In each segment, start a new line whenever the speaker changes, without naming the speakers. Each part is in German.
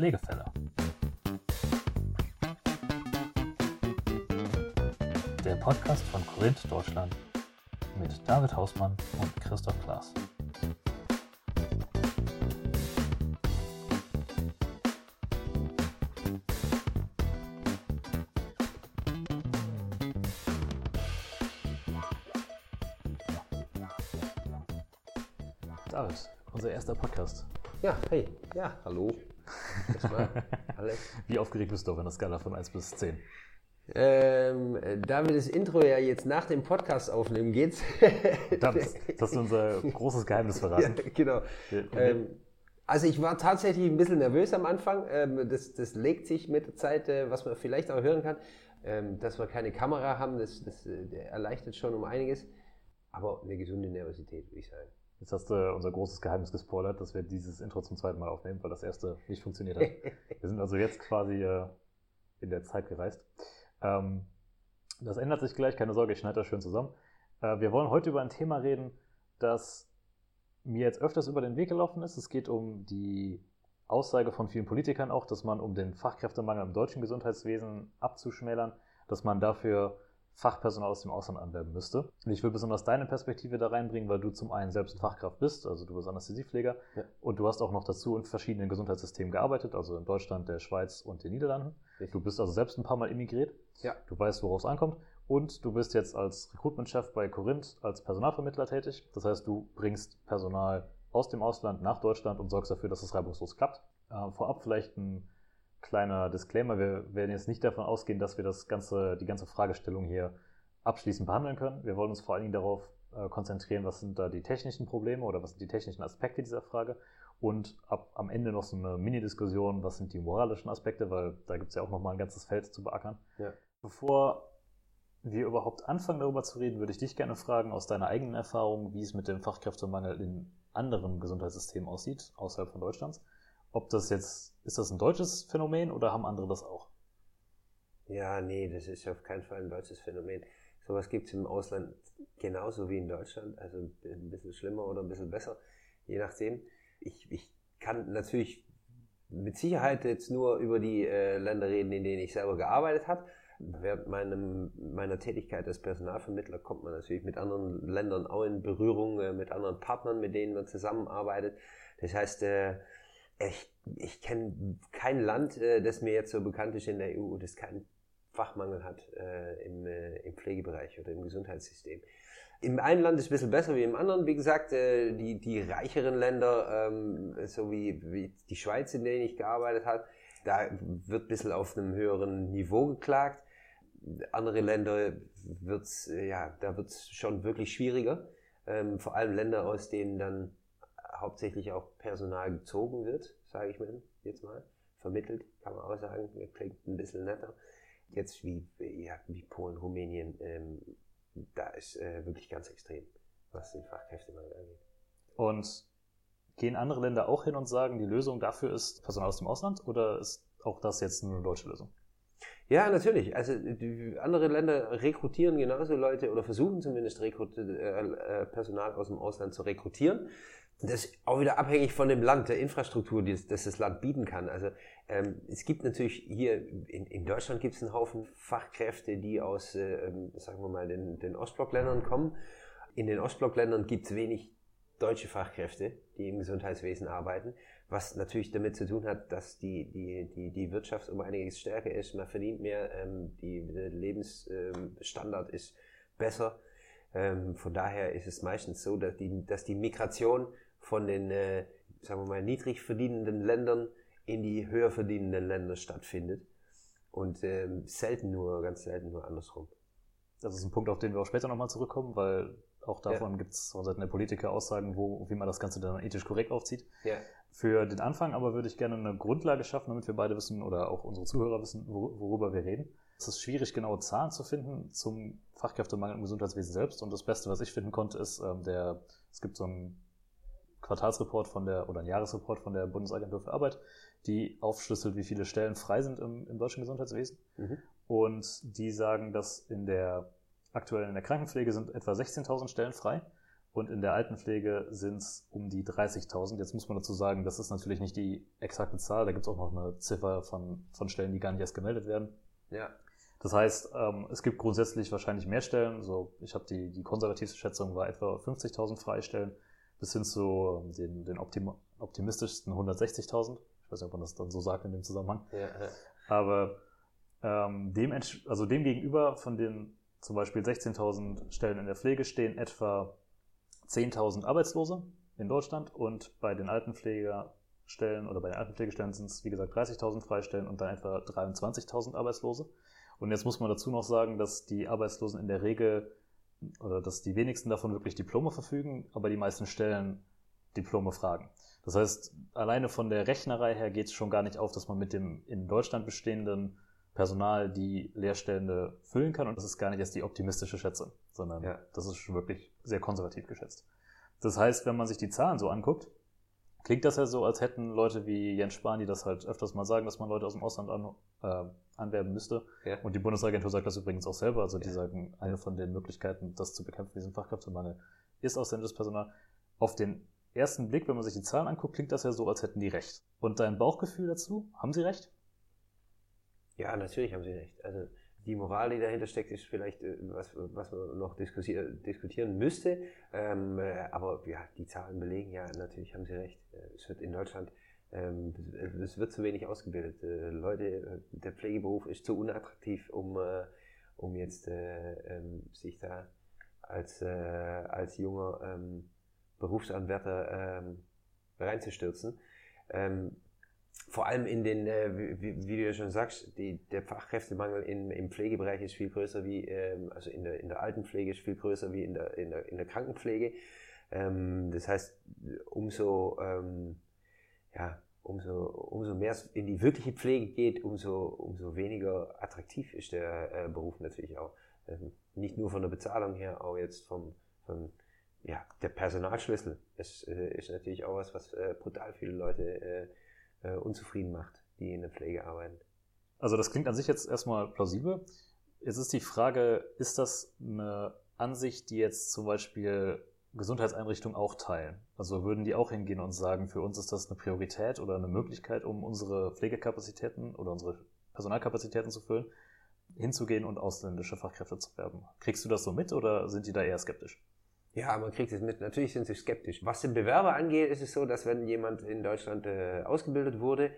Pflegefälle. Der Podcast von Korinth Deutschland mit David Hausmann und Christoph Klaas. David, unser erster Podcast.
Ja, hey, ja, hallo.
Wie aufgeregt bist du auf einer Skala von 1 bis 10?
Ähm, da wir das Intro ja jetzt nach dem Podcast aufnehmen, geht's.
Das hast du unser großes Geheimnis
ja,
verraten.
genau.
Wir-
Ähm, also ich war tatsächlich ein bisschen nervös am Anfang. Ähm, das, das legt sich mit der Zeit, äh, was man vielleicht auch hören kann. Ähm, dass wir keine Kamera haben, das, das äh, erleichtert schon um einiges. Aber eine gesunde Nervosität, würde ich sagen.
Jetzt hast du unser großes Geheimnis gespoilert, dass wir dieses Intro zum zweiten Mal aufnehmen, weil das erste nicht funktioniert hat. Wir sind also jetzt quasi äh, in der Zeit gereist. Ähm, das ändert sich gleich, keine Sorge, ich schneide das schön zusammen. Äh, wir wollen heute über ein Thema reden, das mir jetzt öfters über den Weg gelaufen ist. Es geht um die Aussage von vielen Politikern auch, dass man, um den Fachkräftemangel im deutschen Gesundheitswesen abzuschmälern, dass man dafür Fachpersonal aus dem Ausland anwerben müsste. Und ich will besonders deine Perspektive da reinbringen, weil du zum einen selbst Fachkraft bist, also du bist Anästhesiepfleger
Ja.
und du hast auch noch dazu in verschiedenen Gesundheitssystemen gearbeitet, also in Deutschland, der Schweiz und den Niederlanden.
Richtig.
Du bist also selbst ein paar Mal emigriert.
Ja.
Du weißt, worauf es ankommt. Und du bist jetzt als Recruitment-Chef bei Corinth als Personalvermittler tätig. Das heißt, du bringst Personal aus dem Ausland nach Deutschland und sorgst dafür, dass es reibungslos klappt. Äh, vorab vielleicht ein kleiner Disclaimer. Wir werden jetzt nicht davon ausgehen, dass wir das ganze, die ganze Fragestellung hier abschließend behandeln können. Wir wollen uns vor allen Dingen darauf äh, konzentrieren, was sind da die technischen Probleme oder was sind die technischen Aspekte dieser Frage und ab, am Ende noch so eine Mini-Diskussion, was sind die moralischen Aspekte, weil da gibt es ja auch nochmal ein ganzes Feld zu beackern.
Ja.
Bevor wir überhaupt anfangen, darüber zu reden, würde ich dich gerne fragen, aus deiner eigenen Erfahrung, wie es mit dem Fachkräftemangel in anderen Gesundheitssystemen aussieht, außerhalb von Deutschlands. Ob das jetzt, ist das ein deutsches Phänomen oder haben andere das auch?
Ja, nee, das ist auf keinen Fall ein deutsches Phänomen. Sowas gibt es im Ausland genauso wie in Deutschland, also ein bisschen schlimmer oder ein bisschen besser, je nachdem. Ich, ich kann natürlich mit Sicherheit jetzt nur über die äh, Länder reden, in denen ich selber gearbeitet habe. Während meinem, meiner Tätigkeit als Personalvermittler kommt man natürlich mit anderen Ländern auch in Berührung, äh, mit anderen Partnern, mit denen man zusammenarbeitet. Das heißt, äh, ich, ich kenne kein Land, äh, das mir jetzt so bekannt ist in der EU, das keinen Fachmangel hat äh, im, äh, im Pflegebereich oder im Gesundheitssystem. Im einen Land ist es ein bisschen besser wie im anderen. Wie gesagt, äh, die, die reicheren Länder, ähm, so wie, wie die Schweiz, in denen ich gearbeitet habe, da wird ein bisschen auf einem höheren Niveau geklagt. Andere Länder wird's, äh, ja, da wird es schon wirklich schwieriger. Ähm, vor allem Länder, aus denen dann hauptsächlich auch Personal gezogen wird, sage ich mir jetzt mal. Vermittelt, kann man auch sagen, klingt ein bisschen netter. Jetzt wie, ja, wie Polen, Rumänien, ähm, da ist äh, wirklich ganz extrem, was den Fachkräftemangel angeht.
Und gehen andere Länder auch hin und sagen, die Lösung dafür ist Personal aus dem Ausland oder ist auch das jetzt eine deutsche Lösung?
Ja, natürlich. Also die, andere Länder rekrutieren genauso Leute oder versuchen zumindest äh, äh, Personal aus dem Ausland zu rekrutieren. Das ist auch wieder abhängig von dem Land, der Infrastruktur, die das, das Land bieten kann. Also ähm, es gibt natürlich hier in, in Deutschland gibt es einen Haufen Fachkräfte, die aus, äh, ähm, sagen wir mal, den, den Ostblockländern kommen. In den Ostblockländern gibt es wenig deutsche Fachkräfte, die im Gesundheitswesen arbeiten, was natürlich damit zu tun hat, dass die, die, die, die Wirtschaft um einiges stärker ist, man verdient mehr, ähm, die, der Lebensstandard ist besser. Ähm, von daher ist es meistens so, dass die, dass die Migration von den, äh, sagen wir mal, niedrig verdienenden Ländern in die höher verdienenden Länder stattfindet. Und ähm, selten nur, ganz selten nur andersrum.
Das ist ein Punkt, auf den wir auch später nochmal zurückkommen, weil auch davon gibt es von Seiten der Politiker Aussagen, wo, wie man das Ganze dann ethisch korrekt aufzieht.
Ja.
Für den Anfang aber würde ich gerne eine Grundlage schaffen, damit wir beide wissen oder auch unsere Zuhörer wissen, wor- worüber wir reden. Es ist schwierig, genaue Zahlen zu finden zum Fachkräftemangel im Gesundheitswesen selbst. Und das Beste, was ich finden konnte, ist, ähm, der, es gibt so einen Quartalsreport von der oder einen Jahresreport von der Bundesagentur für Arbeit, die aufschlüsselt, wie viele Stellen frei sind im, im deutschen Gesundheitswesen.
Mhm.
Und die sagen, dass in der aktuell in der Krankenpflege sind etwa 16.000 Stellen frei und in der Altenpflege sind es um die 30.000. Jetzt muss man dazu sagen, das ist natürlich nicht die exakte Zahl, da gibt es auch noch eine Ziffer von, von Stellen, die gar nicht erst gemeldet werden.
Ja.
Das heißt, ähm, es gibt grundsätzlich wahrscheinlich mehr Stellen. So, ich habe die, die konservativste Schätzung war etwa 50.000 Freistellen bis hin zu ähm, den, den optim optimistischsten 160.000. Ich weiß nicht, ob man das dann so sagt in dem Zusammenhang.
Ja, ja.
Aber ähm, dem, also dem gegenüber von den zum Beispiel 16.000 Stellen in der Pflege stehen etwa 10.000 Arbeitslose in Deutschland und bei den Altenpflegestellen oder bei den Altenpflegestellen sind es wie gesagt 30.000 Freistellen und dann etwa 23.000 Arbeitslose. Und jetzt muss man dazu noch sagen, dass die Arbeitslosen in der Regel oder dass die wenigsten davon wirklich Diplome verfügen, aber die meisten Stellen Diplome fragen. Das heißt, alleine von der Rechnerei her geht es schon gar nicht auf, dass man mit dem in Deutschland bestehenden Personal die Leerstände füllen kann. Und das ist gar nicht erst die optimistische Schätzung, sondern ja. das ist schon wirklich sehr konservativ geschätzt. Das heißt, wenn man sich die Zahlen so anguckt, klingt das ja so, als hätten Leute wie Jens Spahn, die das halt öfters mal sagen, dass man Leute aus dem Ausland an, äh, anwerben müsste. Ja. Und die Bundesagentur sagt das übrigens auch selber. Also die ja. sagen, eine von den Möglichkeiten, das zu bekämpfen, diesen Fachkräftemangel, ist ausländisches Personal. Auf den ersten Blick, wenn man sich die Zahlen anguckt, klingt das ja so, als hätten die recht. Und dein Bauchgefühl dazu, haben sie recht?
Ja, natürlich haben Sie recht. Also die Moral, die dahinter steckt, ist vielleicht äh, was, was man noch diskutieren müsste. Ähm, äh, aber ja, die Zahlen belegen ja, natürlich haben Sie recht. Äh, es wird in Deutschland, ähm, es wird zu wenig ausgebildet. Leute, der Pflegeberuf ist zu unattraktiv, um, um jetzt ähm, sich da als, als junger ähm, Berufsanwärter ähm, reinzustürzen vor allem in den, äh, wie, wie, du ja schon sagst, die, der Fachkräftemangel in, im Pflegebereich ist viel größer wie, ähm, also in der, in der Altenpflege ist viel größer wie in der, in der, in der Krankenpflege. Ähm, das heißt, umso, ähm, ja, umso, umso mehr es in die wirkliche Pflege geht, umso, umso weniger attraktiv ist der äh, Beruf natürlich auch. Ähm, nicht nur von der Bezahlung her, auch jetzt vom, vom ja, der Personalschlüssel ist, äh, ist natürlich auch was, was äh, brutal viele Leute äh, unzufrieden macht, die in der Pflege arbeiten.
Also das klingt an sich jetzt erstmal plausibel. Jetzt ist die Frage, ist das eine Ansicht, die jetzt zum Beispiel Gesundheitseinrichtungen auch teilen? Also würden die auch hingehen und sagen, für uns ist das eine Priorität oder eine Möglichkeit, um unsere Pflegekapazitäten oder unsere Personalkapazitäten zu füllen, hinzugehen und ausländische Fachkräfte zu werben? Kriegst du das so mit oder sind die da eher skeptisch?
Ja, man kriegt es mit. Natürlich sind sie skeptisch. Was den Bewerber angeht, ist es so, dass wenn jemand in Deutschland äh, ausgebildet wurde,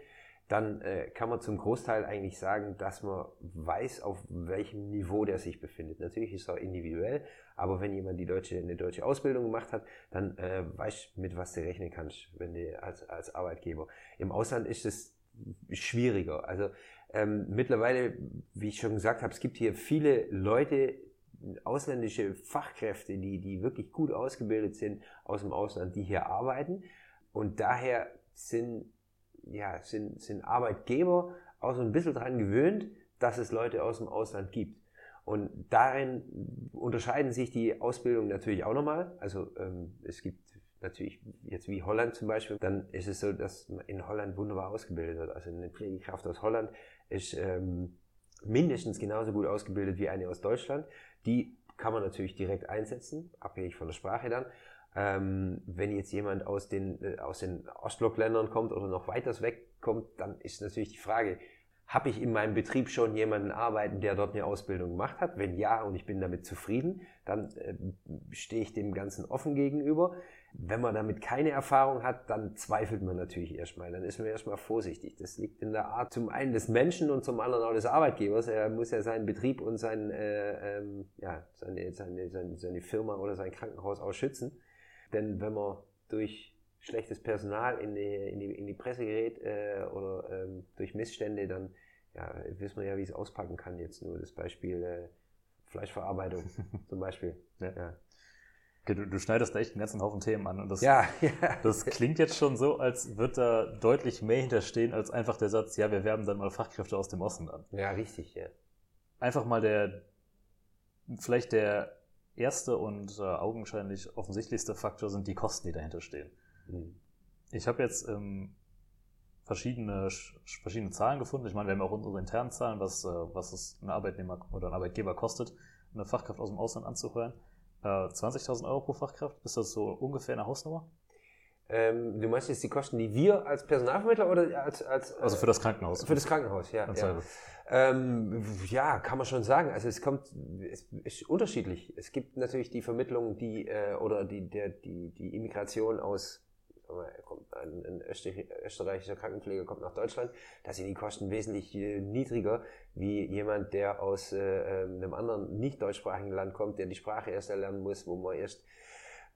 dann äh, kann man zum Großteil eigentlich sagen, dass man weiß, auf welchem Niveau der sich befindet. Natürlich ist auch individuell, aber wenn jemand die deutsche, eine deutsche Ausbildung gemacht hat, dann äh, weißt mit was du rechnen kannst, wenn du als, als Arbeitgeber. Im Ausland ist es schwieriger. Also ähm, mittlerweile, wie ich schon gesagt habe, es gibt hier viele Leute, ausländische Fachkräfte, die, die wirklich gut ausgebildet sind aus dem Ausland, die hier arbeiten. Und daher sind, ja, sind, sind Arbeitgeber auch so ein bisschen daran gewöhnt, dass es Leute aus dem Ausland gibt. Und darin unterscheiden sich die Ausbildungen natürlich auch nochmal. Also ähm, es gibt natürlich jetzt wie Holland zum Beispiel, dann ist es so, dass in Holland wunderbar ausgebildet wird. Also eine Pflegekraft aus Holland ist ähm, mindestens genauso gut ausgebildet wie eine aus Deutschland. Die kann man natürlich direkt einsetzen, abhängig von der Sprache dann. Ähm, wenn jetzt jemand aus den, äh, aus den Ostblockländern kommt oder noch weiters weg kommt, dann ist natürlich die Frage, habe ich in meinem Betrieb schon jemanden arbeiten, der dort eine Ausbildung gemacht hat? Wenn ja und ich bin damit zufrieden, dann äh, stehe ich dem Ganzen offen gegenüber. Wenn man damit keine Erfahrung hat, dann zweifelt man natürlich erstmal. Dann ist man erstmal vorsichtig. Das liegt in der Art zum einen des Menschen und zum anderen auch des Arbeitgebers. Er muss ja seinen Betrieb und sein, äh, ähm, ja, seine, seine, seine, seine Firma oder sein Krankenhaus auch schützen. Denn wenn man durch schlechtes Personal in die, in die, in die Presse gerät äh, oder ähm, durch Missstände, dann ja, wissen wir ja, wie es auspacken kann. Jetzt nur das Beispiel äh, Fleischverarbeitung zum Beispiel.
Ja. ja. Okay, du, du, schneidest da echt einen ganzen Haufen Themen an. Und das,
ja,
ja. das klingt jetzt schon so, als wird da deutlich mehr hinterstehen, als einfach der Satz, ja, wir werben dann mal Fachkräfte aus dem Osten an.
Ja, richtig, ja.
Einfach mal der, vielleicht der erste und äh, augenscheinlich offensichtlichste Faktor sind die Kosten, die dahinter stehen. Mhm. Ich habe jetzt ähm, verschiedene, verschiedene Zahlen gefunden. Ich meine, wir haben auch unsere internen Zahlen, was, äh, was es ein Arbeitnehmer oder ein Arbeitgeber kostet, eine Fachkraft aus dem Ausland anzuheuern. Äh, 20.000 Euro pro Fachkraft, ist das so ungefähr eine Hausnummer?
Ähm, du meinst jetzt die Kosten, die wir als Personalvermittler oder als. als
also für das Krankenhaus?
Für das Krankenhaus, ja. Ja. Ähm, ja, kann man schon sagen. Also es kommt, es ist unterschiedlich. Es gibt natürlich die Vermittlung, die äh, oder die, der, die, die Immigration aus ein, ein österreichischer Krankenpfleger kommt nach Deutschland, da sind die Kosten wesentlich äh, niedriger wie jemand, der aus äh, ähm, einem anderen nicht deutschsprachigen Land kommt, der die Sprache erst erlernen muss, wo man erst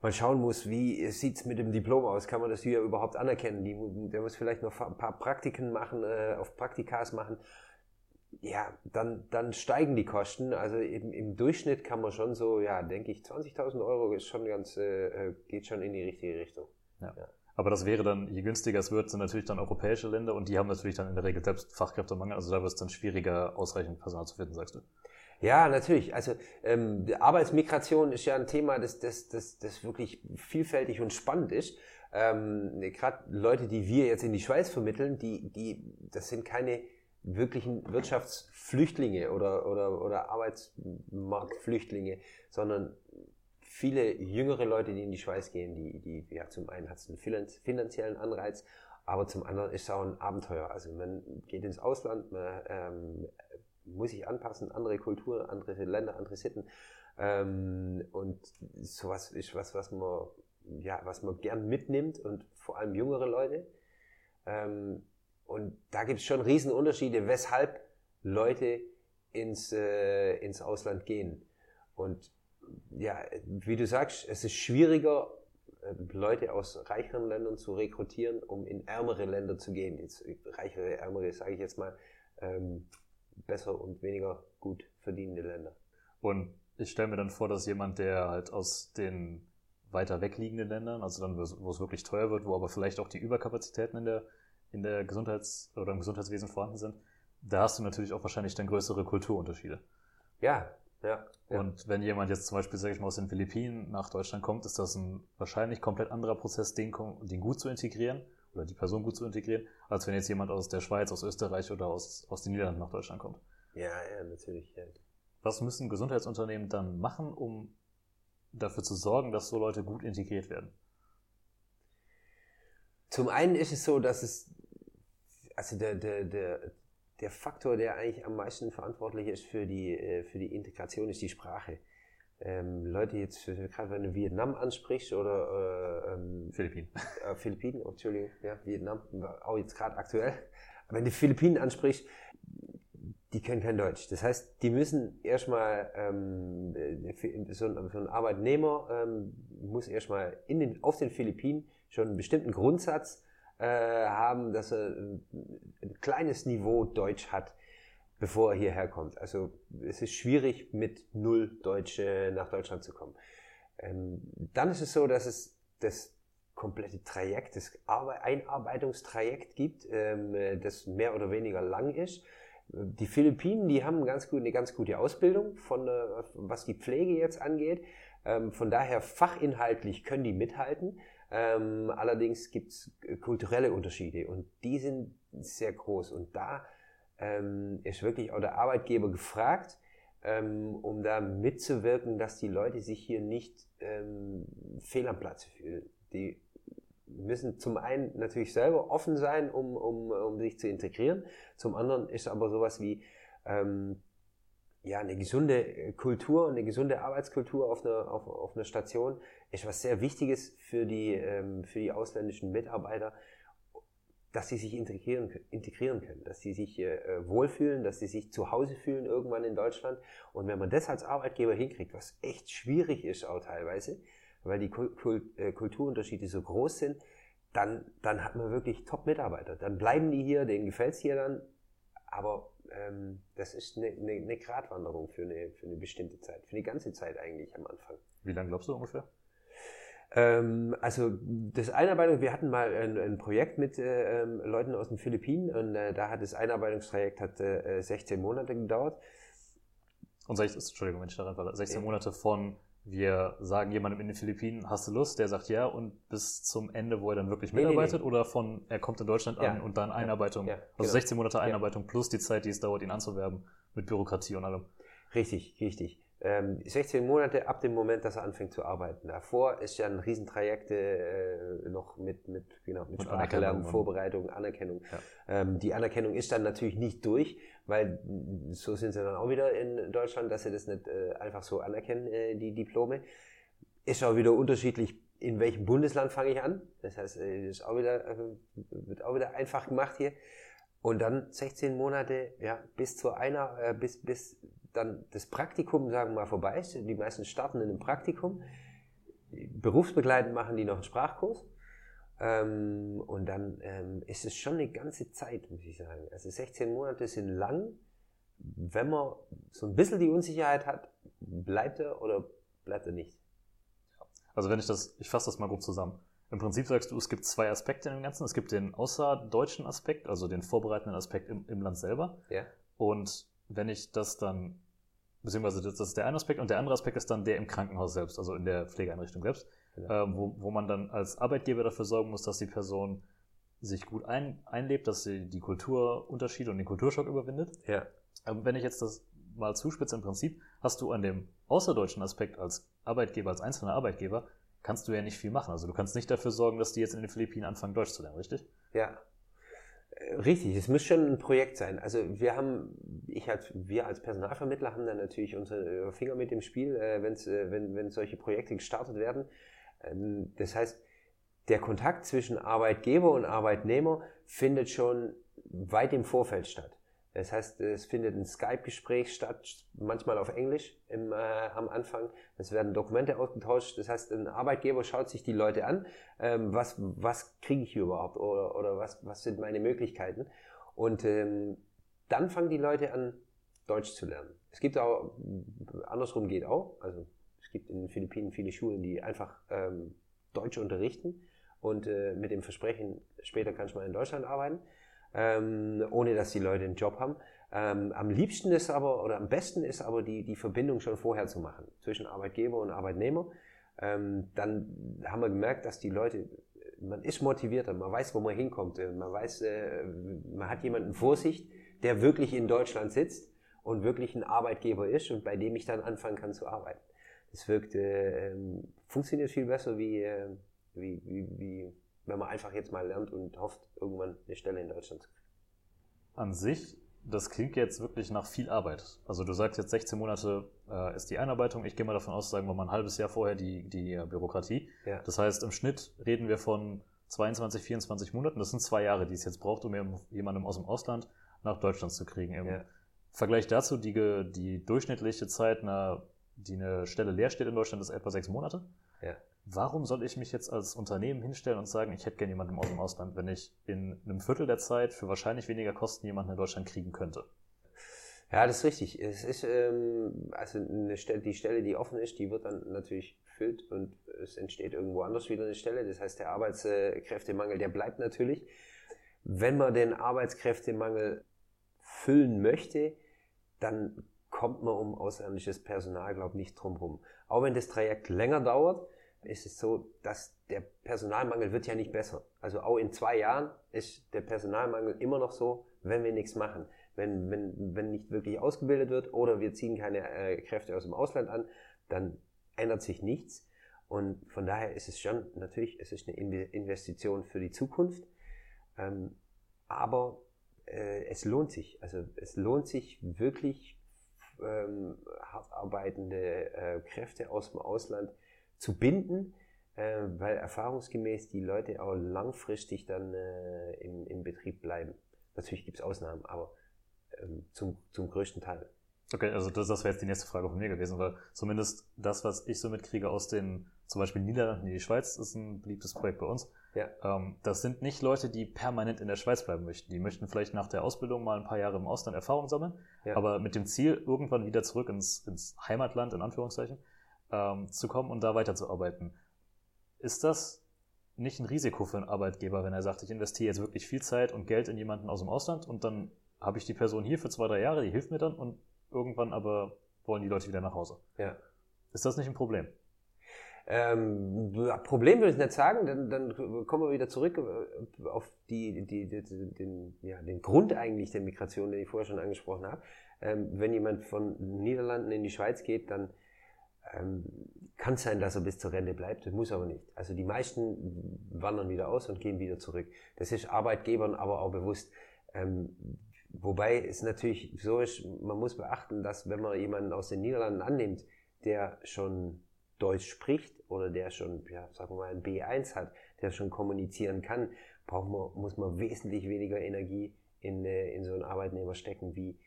mal schauen muss, wie sieht's mit dem Diplom aus, kann man das hier überhaupt anerkennen, die, der muss vielleicht noch ein paar Praktiken machen, äh, auf Praktikas machen, ja, dann, dann steigen die Kosten. Also eben im Durchschnitt kann man schon so, ja, denke ich, 20.000 Euro ist schon ganz, äh, äh, geht schon in die richtige Richtung.
Ja. ja. Aber das wäre dann, je günstiger es wird, sind natürlich dann europäische Länder und die haben natürlich dann in der Regel selbst Fachkräftemangel. Also da wird es dann schwieriger, ausreichend Personal zu finden, sagst du.
Ja, natürlich. Also ähm, Arbeitsmigration ist ja ein Thema, das, das, das, das wirklich vielfältig und spannend ist. Ähm, Gerade Leute, die wir jetzt in die Schweiz vermitteln, die, die, das sind keine wirklichen Wirtschaftsflüchtlinge oder, oder, oder Arbeitsmarktflüchtlinge, sondern viele jüngere Leute, die in die Schweiz gehen, die, die ja, zum einen hat es einen finanziellen Anreiz, aber zum anderen ist es auch ein Abenteuer. Also man geht ins Ausland, man ähm, muss sich anpassen, andere Kulturen, andere Länder, andere Sitten. Ähm, und sowas ist was, was man, ja, was man gern mitnimmt und vor allem jüngere Leute. Ähm, und da gibt es schon Riesenunterschiede, weshalb Leute ins, äh, ins Ausland gehen. Und ja, wie du sagst, es ist schwieriger, äh, Leute aus reicheren Ländern zu rekrutieren, um in ärmere Länder zu gehen. Jetzt, reichere, ärmere, sage ich jetzt mal, ähm, besser und weniger gut verdienende Länder.
Und ich stelle mir dann vor, dass jemand, der halt aus den weiter wegliegenden Ländern, also dann, wo es wirklich teuer wird, wo aber vielleicht auch die Überkapazitäten in der in der Gesundheits- oder im Gesundheitswesen vorhanden sind, da hast du natürlich auch wahrscheinlich dann größere Kulturunterschiede.
Ja, ja.
Und wenn jemand jetzt zum Beispiel, sag ich mal, aus den Philippinen nach Deutschland kommt, ist das ein wahrscheinlich komplett anderer Prozess, den, den gut zu integrieren oder die Person gut zu integrieren, als wenn jetzt jemand aus der Schweiz, aus Österreich oder aus, aus den Niederlanden nach Deutschland kommt.
Ja, ja, natürlich. Ja.
Was müssen Gesundheitsunternehmen dann machen, um dafür zu sorgen, dass so Leute gut integriert werden?
Zum einen ist es so, dass es also der, der, der, der Faktor, der eigentlich am meisten verantwortlich ist für die, äh, für die Integration, ist die Sprache. Ähm, Leute jetzt, gerade wenn du Vietnam ansprichst oder
äh, ähm, Philippinen.
Äh, Philippinen, oh, Entschuldigung, ja, Vietnam, auch jetzt gerade aktuell. Wenn du Philippinen ansprichst, die können kein Deutsch. Das heißt, die müssen erstmal, ähm, so, ein, so ein Arbeitnehmer ähm, muss erstmal in den, auf den Philippinen schon einen bestimmten Grundsatz äh, haben, dass er ein, ein kleines Niveau Deutsch hat, bevor er hierher kommt. Also es ist schwierig, mit null Deutsch nach Deutschland zu kommen. Ähm, dann ist es so, dass es das komplette Trajekt, das Einarbeitungstrajekt gibt, ähm, das mehr oder weniger lang ist. Die Philippinen, die haben ganz gut, eine ganz gute Ausbildung, von, äh, was die Pflege jetzt angeht. Ähm, von daher fachinhaltlich können die mithalten. Ähm, allerdings gibt es äh, kulturelle Unterschiede und die sind sehr groß. Und da ähm, ist wirklich auch der Arbeitgeber gefragt, ähm, um da mitzuwirken, dass die Leute sich hier nicht ähm, fehl am Platz fühlen. Die müssen zum einen natürlich selber offen sein, um, um, um sich zu integrieren. Zum anderen ist aber sowas wie ähm, ja, eine gesunde Kultur und eine gesunde Arbeitskultur auf einer, auf, auf einer Station ist was sehr Wichtiges für die, ähm, für die ausländischen Mitarbeiter, dass sie sich integrieren, integrieren können, dass sie sich äh, wohlfühlen, dass sie sich zu Hause fühlen irgendwann in Deutschland. Und wenn man das als Arbeitgeber hinkriegt, was echt schwierig ist auch teilweise, weil die äh, Kulturunterschiede so groß sind, dann, dann hat man wirklich Top-Mitarbeiter. Dann bleiben die hier, denen gefällt es hier dann, aber ähm, das ist eine, eine, eine Gratwanderung für eine, für eine bestimmte Zeit, für eine ganze Zeit eigentlich am Anfang.
Wie lange glaubst du ungefähr?
Ähm, also das Einarbeitung, wir hatten mal ein, ein Projekt mit äh, ähm, Leuten aus den Philippinen und äh, da hat das Einarbeitungstrajekt hat, äh, 16 Monate gedauert.
Und 16, Entschuldigung, wenn ich daran war, 16 Monate von wir sagen jemandem in den Philippinen, hast du Lust? Der sagt ja und bis zum Ende, wo er dann wirklich mitarbeitet nee, nee, nee. oder von er kommt in Deutschland ja. an und dann Einarbeitung, ja, ja, also 16 Monate Einarbeitung plus die Zeit, die es dauert, ihn anzuwerben mit Bürokratie und allem.
Richtig, richtig. Ähm, 16 Monate ab dem Moment, dass er anfängt zu arbeiten. Davor ist ja ein Riesentrajekt äh, noch mit, mit, genau, mit, Sprachelernen, Vorbereitung, Anerkennung. Ja. Ähm, die Anerkennung ist dann natürlich nicht durch, weil so sind sie dann auch wieder in Deutschland, dass sie das nicht äh, einfach so anerkennen, äh, die Diplome. Ist auch wieder unterschiedlich, in welchem Bundesland fange ich an. Das heißt, äh, ist auch wieder, äh, wird auch wieder einfach gemacht hier. Und dann 16 Monate, ja, bis zu einer, äh, bis, bis dann das Praktikum, sagen wir mal, vorbei ist. Die meisten starten in einem Praktikum. Berufsbegleitend machen die noch einen Sprachkurs. Ähm, und dann ähm, ist es schon eine ganze Zeit, muss ich sagen. Also 16 Monate sind lang. Wenn man so ein bisschen die Unsicherheit hat, bleibt er oder bleibt er nicht?
Also wenn ich das, ich fasse das mal grob zusammen. Im Prinzip sagst du, es gibt zwei Aspekte in dem Ganzen. Es gibt den außerdeutschen Aspekt, also den vorbereitenden Aspekt im, im Land selber.
Ja.
Und wenn ich das dann beziehungsweise das, das ist der eine Aspekt und der andere Aspekt ist dann der im Krankenhaus selbst, also in der Pflegeeinrichtung selbst, genau. ähm, wo, wo man dann als Arbeitgeber dafür sorgen muss, dass die Person sich gut ein, einlebt, dass sie die Kulturunterschiede und den Kulturschock überwindet.
Ja.
Ähm, wenn ich jetzt das mal zuspitze, im Prinzip hast du an dem außerdeutschen Aspekt als Arbeitgeber, als einzelner Arbeitgeber, kannst du ja nicht viel machen. Also du kannst nicht dafür sorgen, dass die jetzt in den Philippinen anfangen, Deutsch zu lernen, richtig?
Ja, Richtig, es muss schon ein Projekt sein. Also wir haben, ich als, wir als Personalvermittler haben dann natürlich unsere Finger mit im Spiel, äh, wenn's, äh, wenn, wenn solche Projekte gestartet werden. Ähm, das heißt, der Kontakt zwischen Arbeitgeber und Arbeitnehmer findet schon weit im Vorfeld statt. Das heißt, es findet ein Skype-Gespräch statt, manchmal auf Englisch im, äh, am Anfang. Es werden Dokumente ausgetauscht. Das heißt, ein Arbeitgeber schaut sich die Leute an, ähm, was, was kriege ich hier überhaupt oder, oder was, was sind meine Möglichkeiten. Und ähm, dann fangen die Leute an, Deutsch zu lernen. Es gibt auch, andersrum geht auch, also es gibt in den Philippinen viele Schulen, die einfach ähm, Deutsch unterrichten und äh, mit dem Versprechen, später kannst du mal in Deutschland arbeiten ähm, ohne dass die Leute einen Job haben. Ähm, am liebsten ist aber, oder am besten ist aber die, die Verbindung schon vorher zu machen zwischen Arbeitgeber und Arbeitnehmer. Ähm, dann haben wir gemerkt, dass die Leute, man ist motivierter, man weiß, wo man hinkommt, äh, man weiß, äh, man hat jemanden vor sich, der wirklich in Deutschland sitzt und wirklich ein Arbeitgeber ist und bei dem ich dann anfangen kann zu arbeiten. Das wirkt, äh, funktioniert viel besser wie, äh, wie, wie, wie wenn man einfach jetzt mal lernt und hofft, irgendwann eine Stelle in Deutschland zu kriegen.
An sich, das klingt jetzt wirklich nach viel Arbeit. Also du sagst jetzt 16 Monate äh, ist die Einarbeitung. Ich gehe mal davon aus, sagen wir mal ein halbes Jahr vorher die, die äh, Bürokratie. Ja. Das heißt, im Schnitt reden wir von 22, 24 Monaten. Das sind zwei Jahre, die es jetzt braucht, um jemandem aus dem Ausland nach Deutschland zu kriegen. Im ja. Vergleich dazu, die, die durchschnittliche Zeit, na, die eine Stelle leer steht in Deutschland, ist etwa sechs Monate.
Ja
warum soll ich mich jetzt als Unternehmen hinstellen und sagen, ich hätte gerne jemanden aus dem Ausland, wenn ich in einem Viertel der Zeit für wahrscheinlich weniger Kosten jemanden in Deutschland kriegen könnte?
Ja, das ist richtig. Es ist ähm, also Stelle, die Stelle, die offen ist, die wird dann natürlich gefüllt und es entsteht irgendwo anders wieder eine Stelle. Das heißt, der Arbeitskräftemangel, der bleibt natürlich. Wenn man den Arbeitskräftemangel füllen möchte, dann kommt man um ausländisches Personal, glaube ich, nicht drum rum. Auch wenn das Trajekt länger dauert, ist es so, dass der Personalmangel wird ja nicht besser. Also auch in zwei Jahren ist der Personalmangel immer noch so, wenn wir nichts machen. Wenn, wenn, wenn nicht wirklich ausgebildet wird oder wir ziehen keine äh, Kräfte aus dem Ausland an, dann ändert sich nichts. Und von daher ist es schon, natürlich, es ist eine Investition für die Zukunft, ähm, aber äh, es lohnt sich. Also es lohnt sich wirklich ähm, hart arbeitende äh, Kräfte aus dem Ausland zu binden, äh, weil erfahrungsgemäß die Leute auch langfristig dann äh, im, im Betrieb bleiben. Natürlich gibt es Ausnahmen, aber ähm, zum, zum größten Teil.
Okay, also das, das wäre jetzt die nächste Frage von mir gewesen, weil zumindest das, was ich so mitkriege aus den, zum Beispiel Niederlanden in die Schweiz, ist ein beliebtes Projekt bei uns.
Ja.
Ähm, das sind nicht Leute, die permanent in der Schweiz bleiben möchten. Die möchten vielleicht nach der Ausbildung mal ein paar Jahre im Ausland Erfahrung sammeln, ja. aber mit dem Ziel, irgendwann wieder zurück ins, ins Heimatland, in Anführungszeichen, ähm, zu kommen und da weiterzuarbeiten. Ist das nicht ein Risiko für einen Arbeitgeber, wenn er sagt, ich investiere jetzt wirklich viel Zeit und Geld in jemanden aus dem Ausland und dann habe ich die Person hier für zwei, drei Jahre, die hilft mir dann und irgendwann aber wollen die Leute wieder nach Hause.
Ja.
Ist das nicht ein Problem?
Ähm, Problem würde ich nicht sagen, dann, dann kommen wir wieder zurück äh, auf die, die, die, den, ja, den Grund eigentlich der Migration, den ich vorher schon angesprochen habe. ähm, wenn jemand von den Niederlanden in die Schweiz geht, dann ähm, kann sein, dass er bis zur Rente bleibt, das muss aber nicht. Also die meisten wandern wieder aus und gehen wieder zurück. Das ist Arbeitgebern aber auch bewusst. Ähm, wobei es natürlich so ist, man muss beachten, dass wenn man jemanden aus den Niederlanden annimmt, der schon Deutsch spricht oder der schon, ja, sagen wir mal, ein B1 hat, der schon kommunizieren kann, braucht man, muss man wesentlich weniger Energie in, äh, in so einen Arbeitnehmer stecken, wie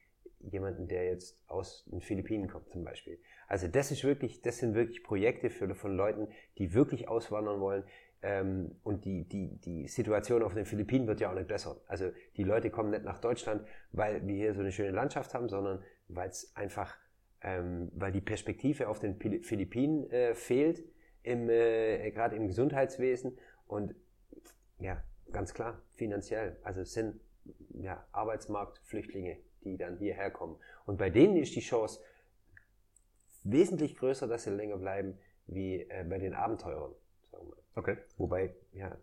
jemanden, der jetzt aus den Philippinen kommt zum Beispiel. Also das ist wirklich, das sind wirklich Projekte für, von Leuten, die wirklich auswandern wollen. Ähm, und die, die, die Situation auf den Philippinen wird ja auch nicht besser. Also die Leute kommen nicht nach Deutschland, weil wir hier so eine schöne Landschaft haben, sondern weil es einfach, ähm, weil die Perspektive auf den Philippinen äh, fehlt, im, äh, gerade im Gesundheitswesen und ja, ganz klar, finanziell. Also es sind ja, Arbeitsmarktflüchtlinge, die dann hierher kommen. Und bei denen ist die Chance wesentlich größer, dass sie länger bleiben, wie äh, bei den Abenteurern. Sagen wir.
Okay.
Wobei, ja,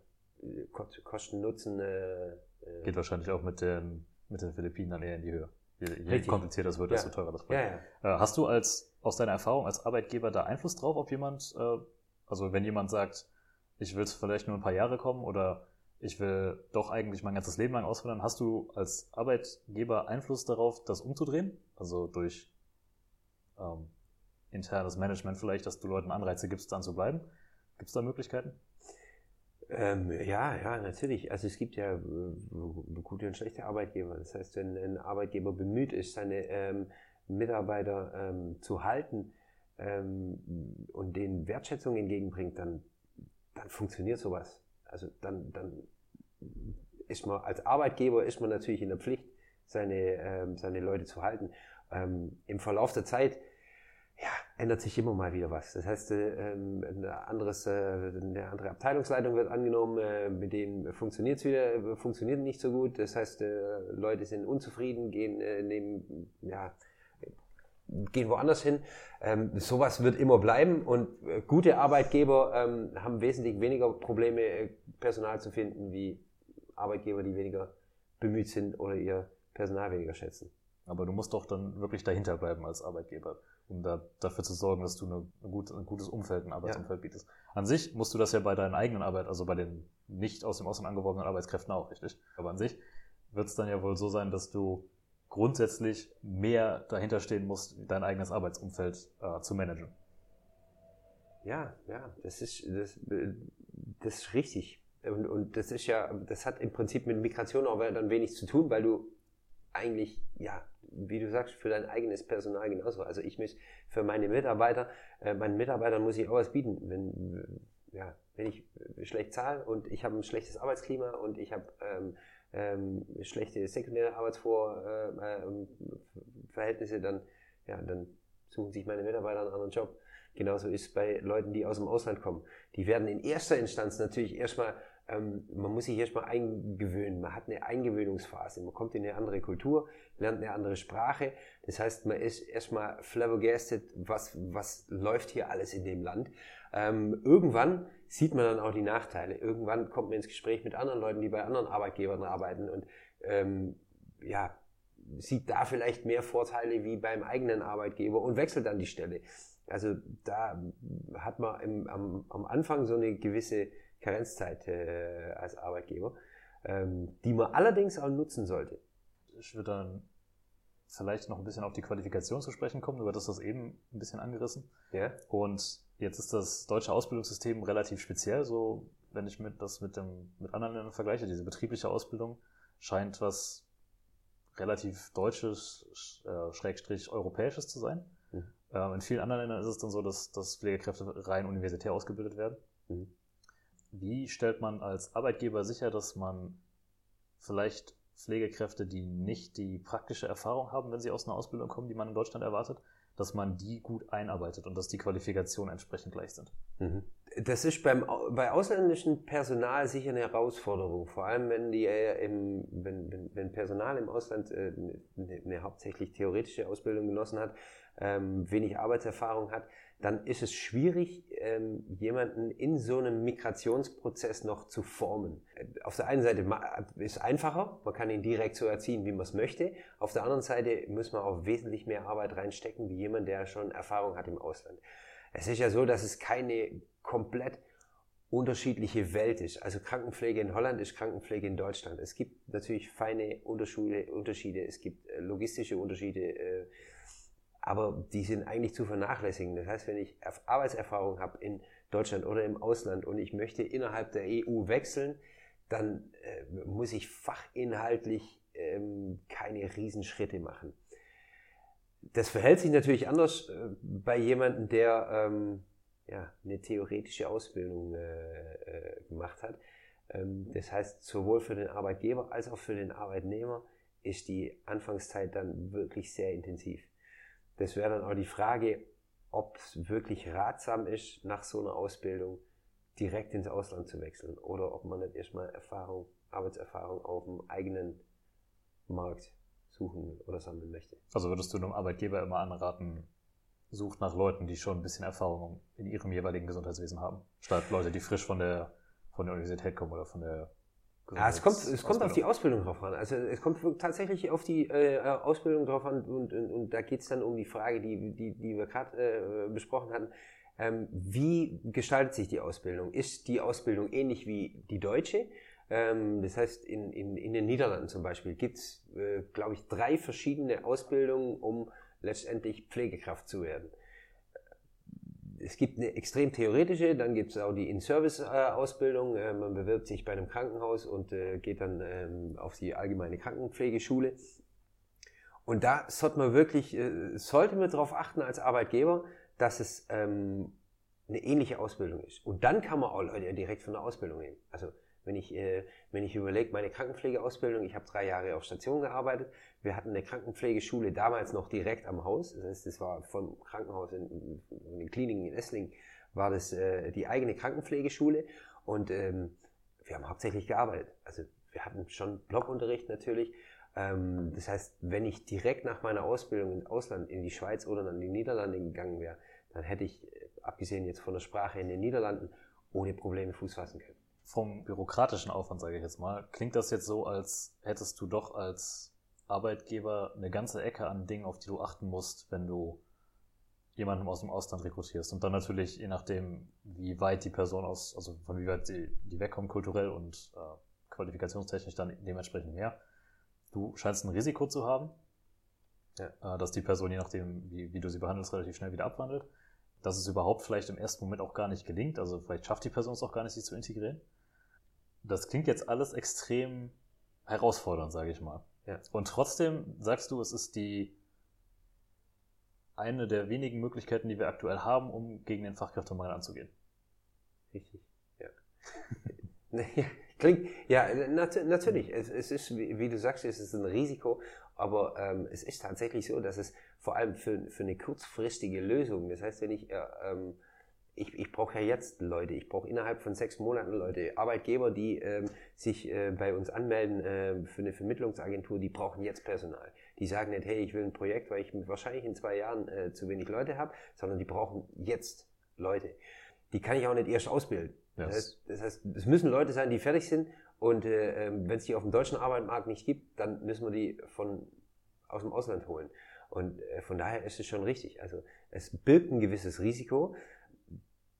Kosten Nutzen. Äh,
äh, Geht wahrscheinlich auch mit den, mit den Philippinen dann eher in die Höhe. Je, je komplizierter es wird, desto ja. teurer das wird. Ja, ja. Äh, hast du als, aus deiner Erfahrung als Arbeitgeber da Einfluss drauf, ob jemand, äh, also wenn jemand sagt, ich will vielleicht nur ein paar Jahre kommen oder ich will doch eigentlich mein ganzes Leben lang auswandern. Hast du als Arbeitgeber Einfluss darauf, das umzudrehen? Also durch ähm, internes Management vielleicht, dass du Leuten Anreize gibst, dann zu bleiben? Gibt es da Möglichkeiten?
Ähm, ja, ja, natürlich. Also es gibt ja äh, gute und schlechte Arbeitgeber. Das heißt, wenn ein Arbeitgeber bemüht ist, seine ähm, Mitarbeiter ähm, zu halten ähm, und denen Wertschätzung entgegenbringt, dann, dann funktioniert sowas also dann, dann ist man als Arbeitgeber ist man natürlich in der Pflicht, seine, ähm, seine Leute zu halten. Ähm, Im Verlauf der Zeit ja, ändert sich immer mal wieder was. Das heißt, äh, ähm, eine, anderes, äh, eine andere Abteilungsleitung wird angenommen, äh, mit denen funktioniert es wieder, funktioniert nicht so gut. Das heißt, äh, Leute sind unzufrieden, gehen äh, neben, ja, gehen woanders hin. Ähm, sowas wird immer bleiben und äh, gute Arbeitgeber ähm, haben wesentlich weniger Probleme, äh, Personal zu finden, wie Arbeitgeber, die weniger bemüht sind oder ihr Personal weniger schätzen.
Aber du musst doch dann wirklich dahinter bleiben als Arbeitgeber, um da, dafür zu sorgen, dass du eine, eine gut, ein gutes Umfeld, ein Arbeitsumfeld ja. bietest. An sich musst du das ja bei deinen eigenen Arbeit, also bei den nicht aus dem Ausland angeworbenen Arbeitskräften auch, richtig? Aber an sich wird es dann ja wohl so sein, dass du grundsätzlich mehr dahinter stehen musst, dein eigenes Arbeitsumfeld äh, zu managen.
Ja, ja, das ist, das, das ist richtig. Und, und das ist ja, das hat im Prinzip mit Migration auch dann wenig zu tun, weil du eigentlich, ja, wie du sagst, für dein eigenes Personal genauso. Also ich muss für meine Mitarbeiter, äh, meinen Mitarbeitern muss ich auch was bieten. Wenn, ja, wenn ich schlecht zahle und ich habe ein schlechtes Arbeitsklima und ich habe ähm, ähm, schlechte sekundäre Arbeitsverhältnisse, äh, dann, ja, dann suchen sich meine Mitarbeiter einen anderen Job. Genauso ist es bei Leuten, die aus dem Ausland kommen. Die werden in erster Instanz natürlich erstmal, ähm, man muss sich erstmal eingewöhnen. Man hat eine Eingewöhnungsphase. Man kommt in eine andere Kultur, lernt eine andere Sprache. Das heißt, man ist erstmal flabbergasted, was, was läuft hier alles in dem Land. Ähm, irgendwann sieht man dann auch die Nachteile. Irgendwann kommt man ins Gespräch mit anderen Leuten, die bei anderen Arbeitgebern arbeiten und ähm, ja, sieht da vielleicht mehr Vorteile wie beim eigenen Arbeitgeber und wechselt dann die Stelle. Also da hat man im, am, am Anfang so eine gewisse Karenzzeit äh, als Arbeitgeber, ähm, die man allerdings auch nutzen sollte.
Ich würde dann vielleicht noch ein bisschen auf die Qualifikation zu sprechen kommen. Du hattest das eben ein bisschen angerissen.
Ja.
Und Jetzt ist das deutsche Ausbildungssystem relativ speziell, so wenn ich mit, das mit, dem, mit anderen Ländern vergleiche. Diese betriebliche Ausbildung scheint was relativ deutsches, äh, schrägstrich europäisches zu sein. Mhm. Ähm, in vielen anderen Ländern ist es dann so, dass, dass Pflegekräfte rein universitär ausgebildet werden. Mhm. Wie stellt man als Arbeitgeber sicher, dass man vielleicht Pflegekräfte, die nicht die praktische Erfahrung haben, wenn sie aus einer Ausbildung kommen, die man in Deutschland erwartet, dass man die gut einarbeitet und dass die Qualifikationen entsprechend gleich sind.
Mhm. Das ist beim, bei ausländischem Personal sicher eine Herausforderung, vor allem wenn, die, äh, im, wenn, wenn, wenn Personal im Ausland äh, eine, eine, hauptsächlich theoretische Ausbildung genossen hat, ähm, wenig Arbeitserfahrung hat, dann ist es schwierig, ähm, jemanden in so einem Migrationsprozess noch zu formen. Auf der einen Seite ist es einfacher, man kann ihn direkt so erziehen, wie man es möchte. Auf der anderen Seite muss man auch wesentlich mehr Arbeit reinstecken, wie jemand, der schon Erfahrung hat im Ausland. Es ist ja so, dass es keine komplett unterschiedliche Welt ist. Also Krankenpflege in Holland ist Krankenpflege in Deutschland. Es gibt natürlich feine Unterschiede, es gibt äh, logistische Unterschiede, äh, aber die sind eigentlich zu vernachlässigen. Das heißt, wenn ich Arbeitserfahrung habe in Deutschland oder im Ausland und ich möchte innerhalb der EU wechseln, dann äh, muss ich fachinhaltlich ähm, keine Riesenschritte machen. Das verhält sich natürlich anders äh, bei jemandem, der ähm, ja, eine theoretische Ausbildung äh, äh, gemacht hat. Ähm, das heißt, sowohl für den Arbeitgeber als auch für den Arbeitnehmer ist die Anfangszeit dann wirklich sehr intensiv. Das wäre dann auch die Frage, ob es wirklich ratsam ist, nach so einer Ausbildung direkt ins Ausland zu wechseln oder ob man nicht erstmal Erfahrung, Arbeitserfahrung auf dem eigenen Markt suchen oder sammeln möchte.
Also würdest du einem Arbeitgeber immer anraten, sucht nach Leuten, die schon ein bisschen Erfahrung in ihrem jeweiligen Gesundheitswesen haben, statt Leute, die frisch von der, von der Universität kommen oder von der
ja, es kommt, es kommt auf die Ausbildung drauf an. Also es kommt tatsächlich auf die äh, Ausbildung drauf an und, und, und da geht es dann um die Frage, die, die, die wir gerade äh, besprochen hatten. Ähm, wie gestaltet sich die Ausbildung? Ist die Ausbildung ähnlich wie die deutsche? Ähm, das heißt, in, in, in den Niederlanden zum Beispiel gibt es, äh, glaube ich, drei verschiedene Ausbildungen, um letztendlich Pflegekraft zu werden. Es gibt eine extrem theoretische, dann gibt es auch die In-Service-Ausbildung. Äh, man bewirbt sich bei einem Krankenhaus und äh, geht dann ähm, auf die allgemeine Krankenpflegeschule. Und da sollte man wirklich, äh, sollte man darauf achten als Arbeitgeber, dass es ähm, eine ähnliche Ausbildung ist. Und dann kann man auch Leute direkt von der Ausbildung nehmen. Also wenn ich, wenn ich überlege, meine Krankenpflegeausbildung, ich habe drei Jahre auf Station gearbeitet. Wir hatten eine Krankenpflegeschule damals noch direkt am Haus. Das heißt, das war vom Krankenhaus in, in den Kliniken in Esslingen, war das äh, die eigene Krankenpflegeschule. Und ähm, wir haben hauptsächlich gearbeitet. Also wir hatten schon Blockunterricht natürlich. Ähm, das heißt, wenn ich direkt nach meiner Ausbildung ins Ausland, in die Schweiz oder in die Niederlande gegangen wäre, dann hätte ich, äh, abgesehen jetzt von der Sprache in den Niederlanden, ohne Probleme Fuß fassen können
vom bürokratischen Aufwand, sage ich jetzt mal, klingt das jetzt so, als hättest du doch als Arbeitgeber eine ganze Ecke an Dingen, auf die du achten musst, wenn du jemanden aus dem Ausland rekrutierst. Und dann natürlich, je nachdem, wie weit die Person aus, also von wie weit die, die wegkommen, kulturell und äh, qualifikationstechnisch dann dementsprechend mehr. Du scheinst ein Risiko zu haben, ja. äh, dass die Person, je nachdem, wie, wie du sie behandelst, relativ schnell wieder abwandelt. Dass es überhaupt vielleicht im ersten Moment auch gar nicht gelingt. Also vielleicht schafft die Person es auch gar nicht, sich zu integrieren das klingt jetzt alles extrem herausfordernd, sage ich mal. Ja. Und trotzdem sagst du, es ist die eine der wenigen Möglichkeiten, die wir aktuell haben, um gegen den Fachkräftemangel anzugehen.
Richtig, ja. Klingt, ja, nat natürlich. Es, es, ist, wie, du sagst, es ist ein Risiko, aber ähm, es ist tatsächlich so, dass es vor allem für, für eine kurzfristige Lösung, das heißt, wenn ich äh, ähm, ich, ich brauche ja jetzt Leute, ich brauche innerhalb von sechs Monaten Leute, Arbeitgeber, die ähm, sich äh, bei uns anmelden äh, für eine Vermittlungsagentur, die brauchen jetzt Personal. Die sagen nicht, hey, ich will ein Projekt, weil ich wahrscheinlich in zwei Jahren äh, zu wenig Leute habe, sondern die brauchen jetzt Leute. Die kann ich auch nicht erst ausbilden. Yes. Das, heißt, es müssen Leute sein, die fertig sind und äh, ähm, wenn es die auf dem deutschen Arbeitsmarkt nicht gibt, dann müssen wir die von aus dem Ausland holen. Und äh, von daher ist es schon richtig. Also es birgt ein gewisses Risiko,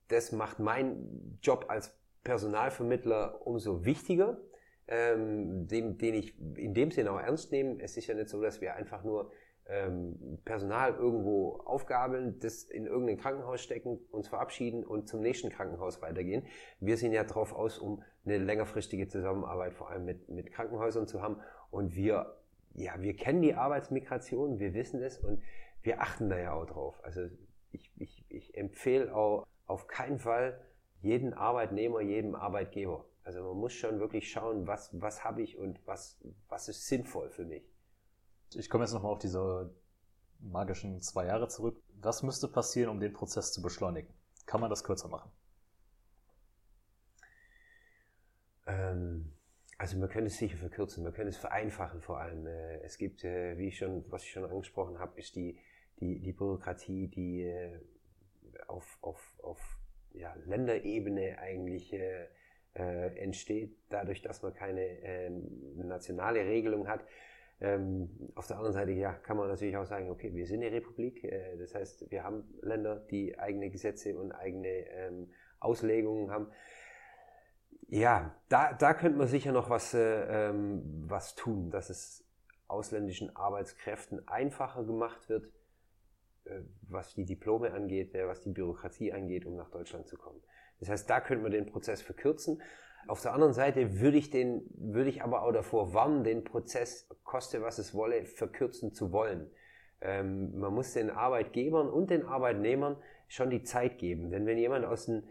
das macht meinen Job als Personalvermittler umso wichtiger, ähm, den, den ich in dem Sinne auch ernst nehme. Es ist ja nicht so, dass wir einfach nur ähm, Personal irgendwo aufgabeln, das in irgendein Krankenhaus stecken, uns verabschieden und zum nächsten Krankenhaus weitergehen. Wir sind ja darauf aus, um eine längerfristige Zusammenarbeit vor allem mit, mit Krankenhäusern zu haben. Und wir, ja, wir kennen die Arbeitsmigration, wir wissen es und wir achten da ja auch drauf. Also ich, ich, ich empfehle auch auf keinen Fall jeden Arbeitnehmer, jedem Arbeitgeber. Also man muss schon wirklich schauen, was, was habe ich und was, was ist sinnvoll für mich.
Ich komme jetzt nochmal auf diese magischen zwei Jahre zurück. Was müsste passieren, um den Prozess zu beschleunigen? Kann man das kürzer machen?
Ähm, also man könnte es sicher verkürzen, man könnte es vereinfachen vor allem. Äh, es gibt, äh, wie ich schon, was ich schon angesprochen habe, ist die, die, die Bürokratie, die äh, auf, auf, auf ja, Länderebene eigentlich äh, äh, entsteht, dadurch, dass man keine äh, nationale Regelung hat. Ähm, auf der anderen Seite ja, kann man natürlich auch sagen, okay, wir sind eine Republik. Äh, das heißt, wir haben Länder, die eigene Gesetze und eigene ähm, Auslegungen haben. Ja, da, da könnte man sicher noch was, äh, ähm, was tun, dass es ausländischen Arbeitskräften einfacher gemacht wird, was die Diplome angeht, äh, was die Bürokratie angeht, um nach Deutschland zu kommen. Das heißt, da könnte man den Prozess verkürzen. Auf der anderen Seite würde ich, den, würde ich aber auch davor warnen, den Prozess, koste was es wolle, verkürzen zu wollen. Ähm, man muss den Arbeitgebern und den Arbeitnehmern schon die Zeit geben. Denn wenn jemand aus den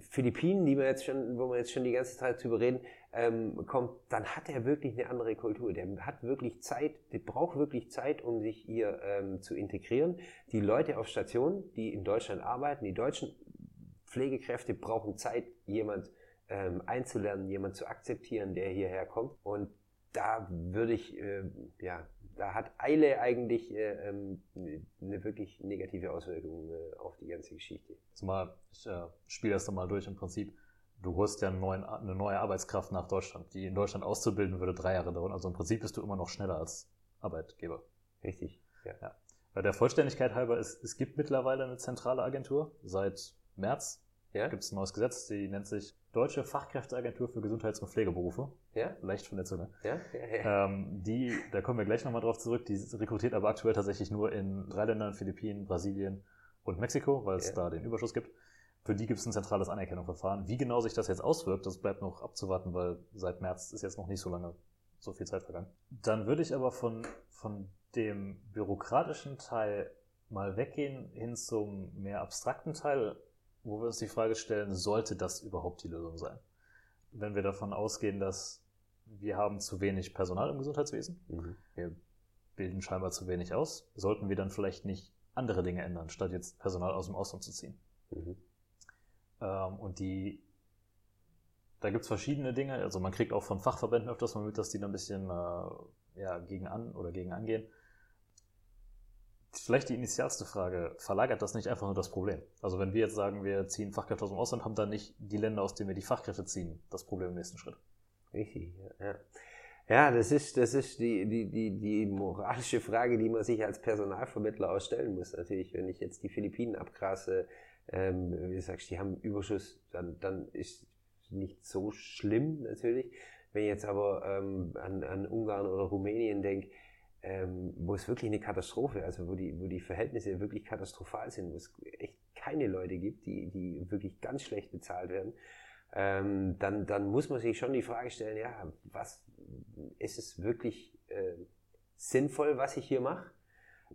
Philippinen, die wir jetzt schon, wo wir jetzt schon die ganze Zeit drüber reden, ähm, kommt, dann hat er wirklich eine andere Kultur. Der hat wirklich Zeit, der braucht wirklich Zeit, um sich hier ähm, zu integrieren. Die Leute auf Stationen, die in Deutschland arbeiten, die deutschen Pflegekräfte brauchen Zeit, jemand ähm, einzulernen, jemand zu akzeptieren, der hierher kommt. Und da würde ich, äh, ja, da hat Eile eigentlich äh, ähm, eine wirklich negative Auswirkung äh, auf die ganze Geschichte.
Zumal, ich äh, spiele das dann mal durch im Prinzip. Du holst ja neuen, eine neue Arbeitskraft nach Deutschland. Die in Deutschland auszubilden würde drei Jahre dauern. Also im Prinzip bist du immer noch schneller als Arbeitgeber.
Richtig, ja.
ja. Bei der Vollständigkeit halber, es, es gibt mittlerweile eine zentrale Agentur seit März ja? gibt es ein neues Gesetz, die nennt sich Deutsche Fachkräfteagentur für Gesundheits- und Pflegeberufe.
Ja?
Leicht von der Zunge.
Ja? Ja, ja.
Ähm, die, da kommen wir gleich nochmal drauf zurück, die rekrutiert aber aktuell tatsächlich nur in drei Ländern, Philippinen, Brasilien und Mexiko, weil es ja. da den Überschuss gibt. Für die gibt es ein zentrales Anerkennungsverfahren. Wie genau sich das jetzt auswirkt, das bleibt noch abzuwarten, weil seit März ist jetzt noch nicht so lange so viel Zeit vergangen. Dann würde ich aber von, von dem bürokratischen Teil mal weggehen hin zum mehr abstrakten Teil wo wir uns die Frage stellen, sollte das überhaupt die Lösung sein? Wenn wir davon ausgehen, dass wir haben zu wenig Personal im Gesundheitswesen, mhm. wir bilden scheinbar zu wenig aus, sollten wir dann vielleicht nicht andere Dinge ändern, statt jetzt Personal aus dem Ausland zu ziehen. Mhm. Ähm, und die, da gibt es verschiedene Dinge, also man kriegt auch von Fachverbänden öfters mal mit, dass die da ein bisschen äh, ja, gegen an oder gegen angehen. Vielleicht die initialste Frage, verlagert das nicht einfach nur das Problem? Also wenn wir jetzt sagen, wir ziehen Fachkräfte aus dem Ausland, haben dann nicht die Länder, aus denen wir die Fachkräfte ziehen, das Problem im nächsten Schritt?
Richtig, ja. Ja, das ist, das ist die, die, die, die moralische Frage, die man sich als Personalvermittler auch stellen muss. Natürlich, wenn ich jetzt die Philippinen abgrase, ähm, wie du sagst, die haben Überschuss, dann, dann ist nicht so schlimm natürlich. Wenn ich jetzt aber ähm, an, an Ungarn oder Rumänien denke, ähm, wo es wirklich eine Katastrophe, also wo die, wo die Verhältnisse wirklich katastrophal sind, wo es echt keine Leute gibt, die, die wirklich ganz schlecht bezahlt werden, ähm, dann, dann muss man sich schon die Frage stellen, ja, was ist es wirklich äh, sinnvoll, was ich hier mache?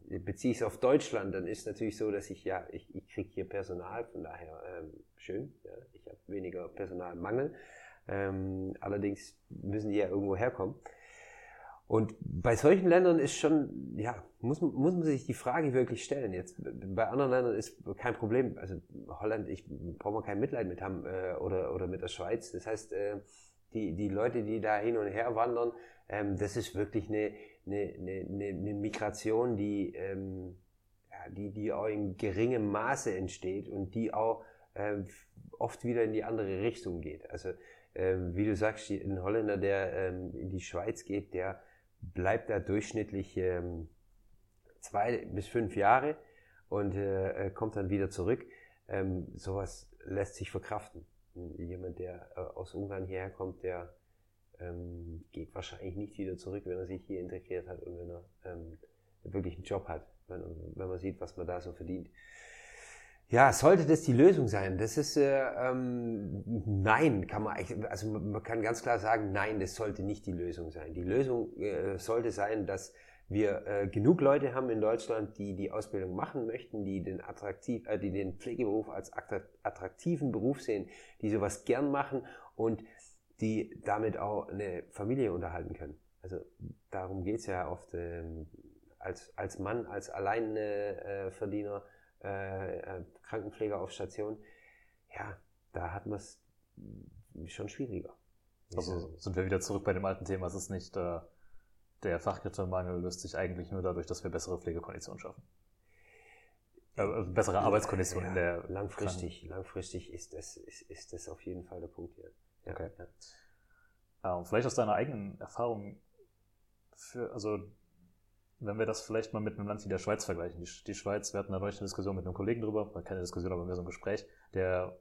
Beziehe ich es auf Deutschland, dann ist natürlich so, dass ich ja, ich, ich kriege hier Personal, von daher ähm, schön, ja, ich habe weniger Personalmangel. Ähm, allerdings müssen die ja irgendwo herkommen. Und bei solchen Ländern ist schon, ja, muss, muss man sich die Frage wirklich stellen. Jetzt bei anderen Ländern ist kein Problem. Also Holland, ich brauche mal kein Mitleid mit haben äh, oder, oder mit der Schweiz. Das heißt, äh, die, die Leute, die da hin und her wandern, ähm, das ist wirklich eine, eine, eine, eine Migration, die, ähm, ja, die, die auch in geringem Maße entsteht und die auch äh, oft wieder in die andere Richtung geht. Also ähm, wie du sagst, ein Holländer, der ähm, in die Schweiz geht, der bleibt er durchschnittlich ähm, zwei bis fünf Jahre und äh, kommt dann wieder zurück. Ähm, sowas lässt sich verkraften. Jemand, der äh, aus Ungarn hierher kommt, der ähm, geht wahrscheinlich nicht wieder zurück, wenn er sich hier integriert hat und wenn er ähm, wirklich einen Job hat, wenn, wenn man sieht, was man da so verdient. Ja, sollte das die Lösung sein? Das ist äh, ähm, nein, kann man also man kann ganz klar sagen, nein, das sollte nicht die Lösung sein. Die Lösung äh, sollte sein, dass wir äh, genug Leute haben in Deutschland, die die Ausbildung machen möchten, die den attraktiv, äh, die den Pflegeberuf als attraktiven Beruf sehen, die sowas gern machen und die damit auch eine Familie unterhalten können. Also darum geht's ja oft ähm, als, als Mann, als Alleinverdiener. Äh, äh, äh, Krankenpfleger auf Station, ja, da hat man es schon schwieriger.
Also sind wir wieder zurück bei dem alten Thema, es ist nicht äh, der Fachkräftemangel löst sich eigentlich nur dadurch, dass wir bessere Pflegekonditionen schaffen. äh, bessere Arbeitskonditionen
ja,
in der
langfristig, Kranken. langfristig ist das, ist, ist das auf jeden Fall der Punkt hier.
Ja, okay. Ja. Ähm, vielleicht aus deiner eigenen Erfahrung für, also wenn wir das vielleicht mal mit einem Land wie der Schweiz vergleichen. Die, die Schweiz, wir hatten da neulich eine Diskussion mit einem Kollegen drüber, keine Diskussion, aber mehr so ein Gespräch, der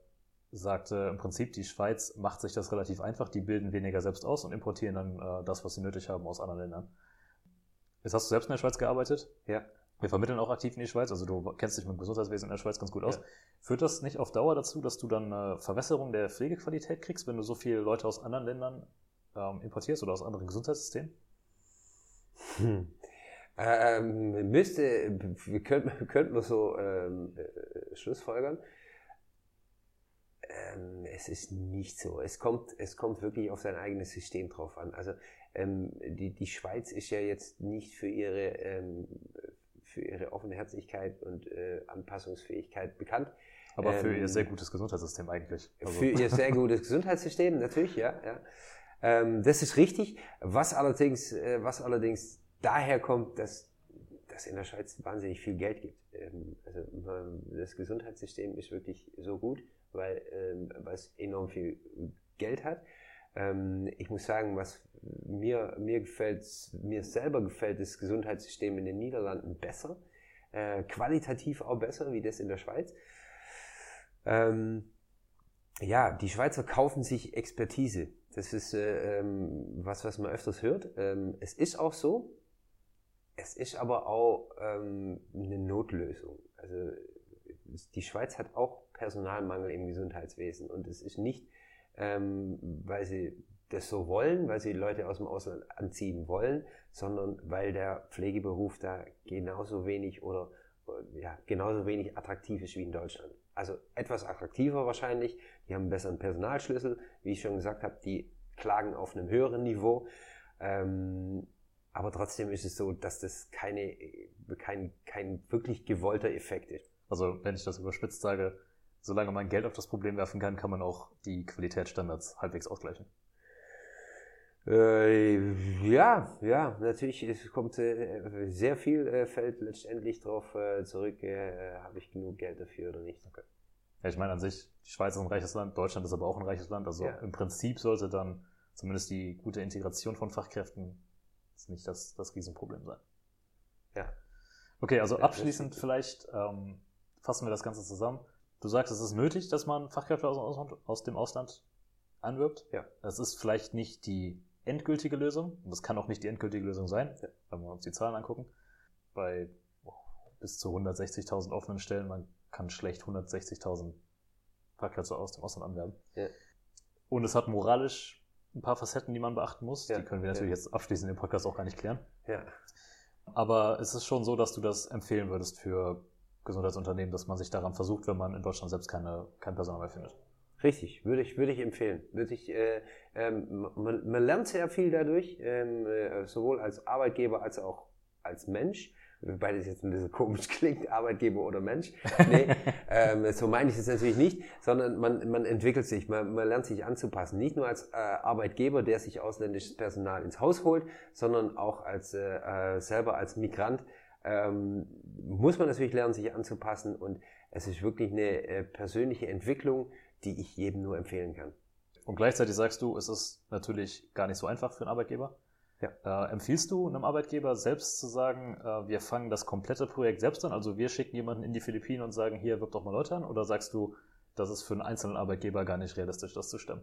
sagte im Prinzip, die Schweiz macht sich das relativ einfach, die bilden weniger selbst aus und importieren dann äh, das, was sie nötig haben aus anderen Ländern. Jetzt hast du selbst in der Schweiz gearbeitet.
Ja.
Wir vermitteln auch aktiv in die Schweiz, also du kennst dich mit dem Gesundheitswesen in der Schweiz ganz gut aus. Ja. Führt das nicht auf Dauer dazu, dass du dann eine Verwässerung der Pflegequalität kriegst, wenn du so viele Leute aus anderen Ländern ähm, importierst oder aus anderen Gesundheitssystemen?
Hm. Ähm, müsste, wir könnten, könnten wir so ähm, äh, Schlussfolgern. Ähm, es ist nicht so. Es kommt, es kommt wirklich auf sein eigenes System drauf an. Also ähm, die, die Schweiz ist ja jetzt nicht für ihre ähm, für ihre offene Herzlichkeit und äh, Anpassungsfähigkeit bekannt.
Aber für ähm, ihr sehr gutes Gesundheitssystem eigentlich.
Also. Für ihr sehr gutes Gesundheitssystem, natürlich, ja. ja. Ähm, das ist richtig. Was allerdings, äh, was allerdings daher kommt, dass dass in der Schweiz wahnsinnig viel Geld gibt. Ähm, also das Gesundheitssystem ist wirklich so gut, weil, ähm, weil es enorm viel Geld hat. Ähm, ich muss sagen, was mir, mir gefällt, mir selber gefällt das Gesundheitssystem in den Niederlanden besser, äh, qualitativ auch besser wie das in der Schweiz. Ähm, ja, die Schweizer kaufen sich Expertise. Das ist äh, ähm, was, was man öfters hört. Ähm, es ist auch so. Es ist aber auch ähm, eine Notlösung. Also die Schweiz hat auch Personalmangel im Gesundheitswesen und es ist nicht ähm, weil sie das so wollen, weil sie Leute aus dem Ausland anziehen wollen, sondern weil der Pflegeberuf da genauso wenig oder ja, genauso wenig attraktiv ist wie in Deutschland. Also etwas attraktiver wahrscheinlich. Die haben einen besseren Personalschlüssel. Wie ich schon gesagt habe, die klagen auf einem höheren Niveau. Ähm, aber trotzdem ist es so, dass das keine, kein, kein wirklich gewollter Effekt ist.
Also wenn ich das überspitzt sage, solange man Geld auf das Problem werfen kann, kann man auch die Qualitätsstandards halbwegs ausgleichen.
Äh, ja, ja, natürlich, es kommt äh, sehr viel äh, fällt letztendlich darauf äh, zurück, äh, habe ich genug Geld dafür oder nicht. Okay.
Ja, ich meine an sich, die Schweiz ist ein reiches Land, Deutschland ist aber auch ein reiches Land, also ja. im Prinzip sollte dann zumindest die gute Integration von Fachkräften nicht das, das Riesenproblem sein.
Ja.
Okay, also abschließend vielleicht ähm, fassen wir das Ganze zusammen. Du sagst, es ist nötig, dass man Fachkräfte aus dem Ausland, aus dem Ausland anwirbt.
Ja.
Das ist vielleicht nicht die endgültige Lösung. Und das kann auch nicht die endgültige Lösung sein, ja. wenn wir uns die Zahlen angucken. Bei bis zu 160.000 offenen Stellen, man kann schlecht 160.000 Fachkräfte aus dem Ausland anwerben.
Ja.
Und es hat moralisch ein paar Facetten, die man beachten muss. Ja. Die können wir natürlich jetzt abschließend im Podcast auch gar nicht klären.
Ja.
Aber es ist schon so, dass du das empfehlen würdest für Gesundheitsunternehmen, dass man sich daran versucht, wenn man in Deutschland selbst keine, kein Personal mehr findet.
Richtig, würde ich, würde ich empfehlen. Würde ich, äh, ähm, man, man lernt sehr viel dadurch, ähm, äh, sowohl als Arbeitgeber als auch als Mensch. Wobei das jetzt ein bisschen komisch klingt, Arbeitgeber oder Mensch. Nee, ähm, so meine ich es natürlich nicht, sondern man, man entwickelt sich, man, man lernt sich anzupassen. Nicht nur als äh, Arbeitgeber, der sich ausländisches Personal ins Haus holt, sondern auch als äh, äh selber als Migrant, ähm, muss man natürlich lernen, sich anzupassen und es ist wirklich eine äh, persönliche Entwicklung, die ich jedem nur empfehlen kann.
Und gleichzeitig sagst du, es ist natürlich gar nicht so einfach für einen Arbeitgeber.
Ja.
Äh, empfiehlst du einem Arbeitgeber selbst zu sagen, äh, wir fangen das komplette Projekt selbst an, also wir schicken jemanden in die Philippinen und sagen, hier wirb doch mal Leute an, oder sagst du, das ist für einen einzelnen Arbeitgeber gar nicht realistisch, das zu stemmen?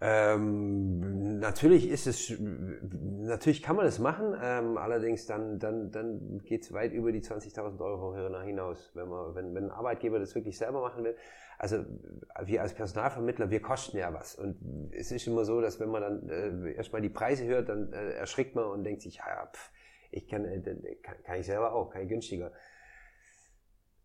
Ähm, natürlich ist es, natürlich kann man das machen, ähm, allerdings dann, dann, dann geht es weit über die 20.000 Euro hinaus, wenn man, wenn, wenn ein Arbeitgeber das wirklich selber machen will. Also wir als Personalvermittler, wir kosten ja was und es ist immer so, dass wenn man dann äh, erstmal die Preise hört, dann äh, erschrickt man und denkt sich, ja, pff, ich kann, äh, kann, kann ich selber auch, kann ich günstiger.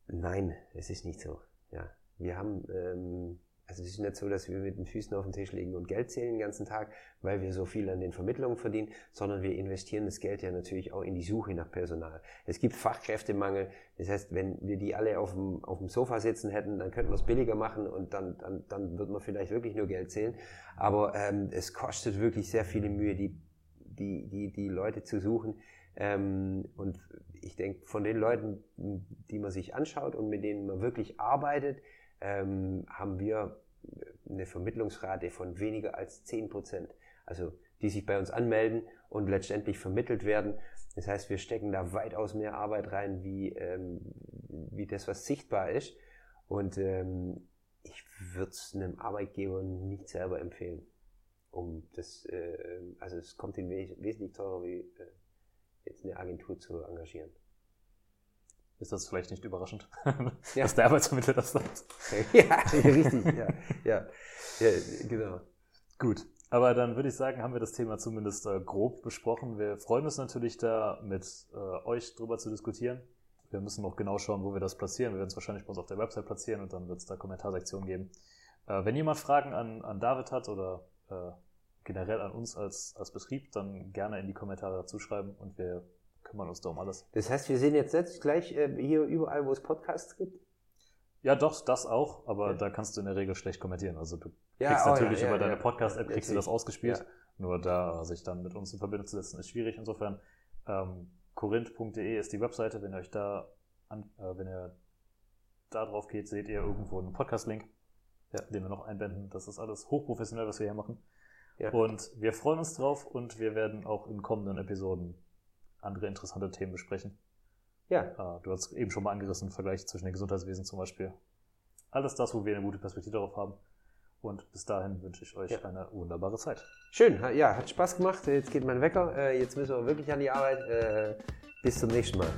Nein, es ist nicht so. Ja, wir haben ähm, also es ist nicht so, dass wir mit den Füßen auf den Tisch legen und Geld zählen den ganzen Tag, weil wir so viel an den Vermittlungen verdienen, sondern wir investieren das Geld ja natürlich auch in die Suche nach Personal. Es gibt Fachkräftemangel. Das heißt, wenn wir die alle auf dem, auf dem Sofa sitzen hätten, dann könnten wir es billiger machen und dann, dann, dann wird man vielleicht wirklich nur Geld zählen. Aber ähm, es kostet wirklich sehr viele Mühe, die, die, die, die Leute zu suchen, Ähm, und ich denke, von den Leuten, die man sich anschaut und mit denen man wirklich arbeitet, ähm, haben wir eine Vermittlungsrate von weniger als 10 Prozent. Also die sich bei uns anmelden und letztendlich vermittelt werden. Das heißt, wir stecken da weitaus mehr Arbeit rein, wie, ähm, wie das, was sichtbar ist. Und ähm, ich würde es einem Arbeitgeber nicht selber empfehlen. Um das, äh, also es kommt ihm wesentlich teurer, wie äh, jetzt eine Agentur zu engagieren.
Ist das vielleicht nicht überraschend, ja. dass der Arbeitsvermittler das sagt?
ja, richtig, ja, ja, ja, genau.
Gut, aber dann würde ich sagen, haben wir das Thema zumindest äh, grob besprochen. Wir freuen uns natürlich da, mit äh, euch drüber zu diskutieren. Wir müssen noch genau schauen, wo wir das platzieren. Wir werden es wahrscheinlich bei uns auf der Website platzieren und dann wird es da Kommentarsektionen geben. Äh, wenn jemand Fragen an, an David hat oder äh, generell an uns als, als Betrieb, dann gerne in die Kommentare dazu schreiben und wir kümmern uns da um alles.
Das heißt, wir sehen jetzt, jetzt gleich äh, hier überall, wo es Podcasts gibt?
Ja, doch, das auch, aber ja. da kannst du in der Regel schlecht kommentieren. Also du ja, kriegst oh, natürlich ja, über deine Podcast-App kriegst du das ausgespielt. Nur da sich dann mit uns in Verbindung zu setzen, ist schwierig. Insofern, ähm, korinth.de ist die Webseite. Wenn ihr euch da an, äh, wenn ihr da drauf geht, seht ihr irgendwo einen Podcast-Link, den wir noch einbinden. Das ist alles hochprofessionell, was wir hier machen. Und wir freuen uns drauf und wir werden auch in kommenden Episoden andere interessante Themen besprechen. Ja. Äh, du hast eben schon mal angerissen, Vergleich zwischen den Gesundheitswesen zum Beispiel. Alles das, wo wir eine gute Perspektive darauf haben. Und bis dahin wünsche ich euch ja. eine wunderbare Zeit.
Schön, ja, hat Spaß gemacht. Jetzt geht mein Wecker. Äh, jetzt müssen wir wirklich an die Arbeit. Äh, bis zum nächsten Mal.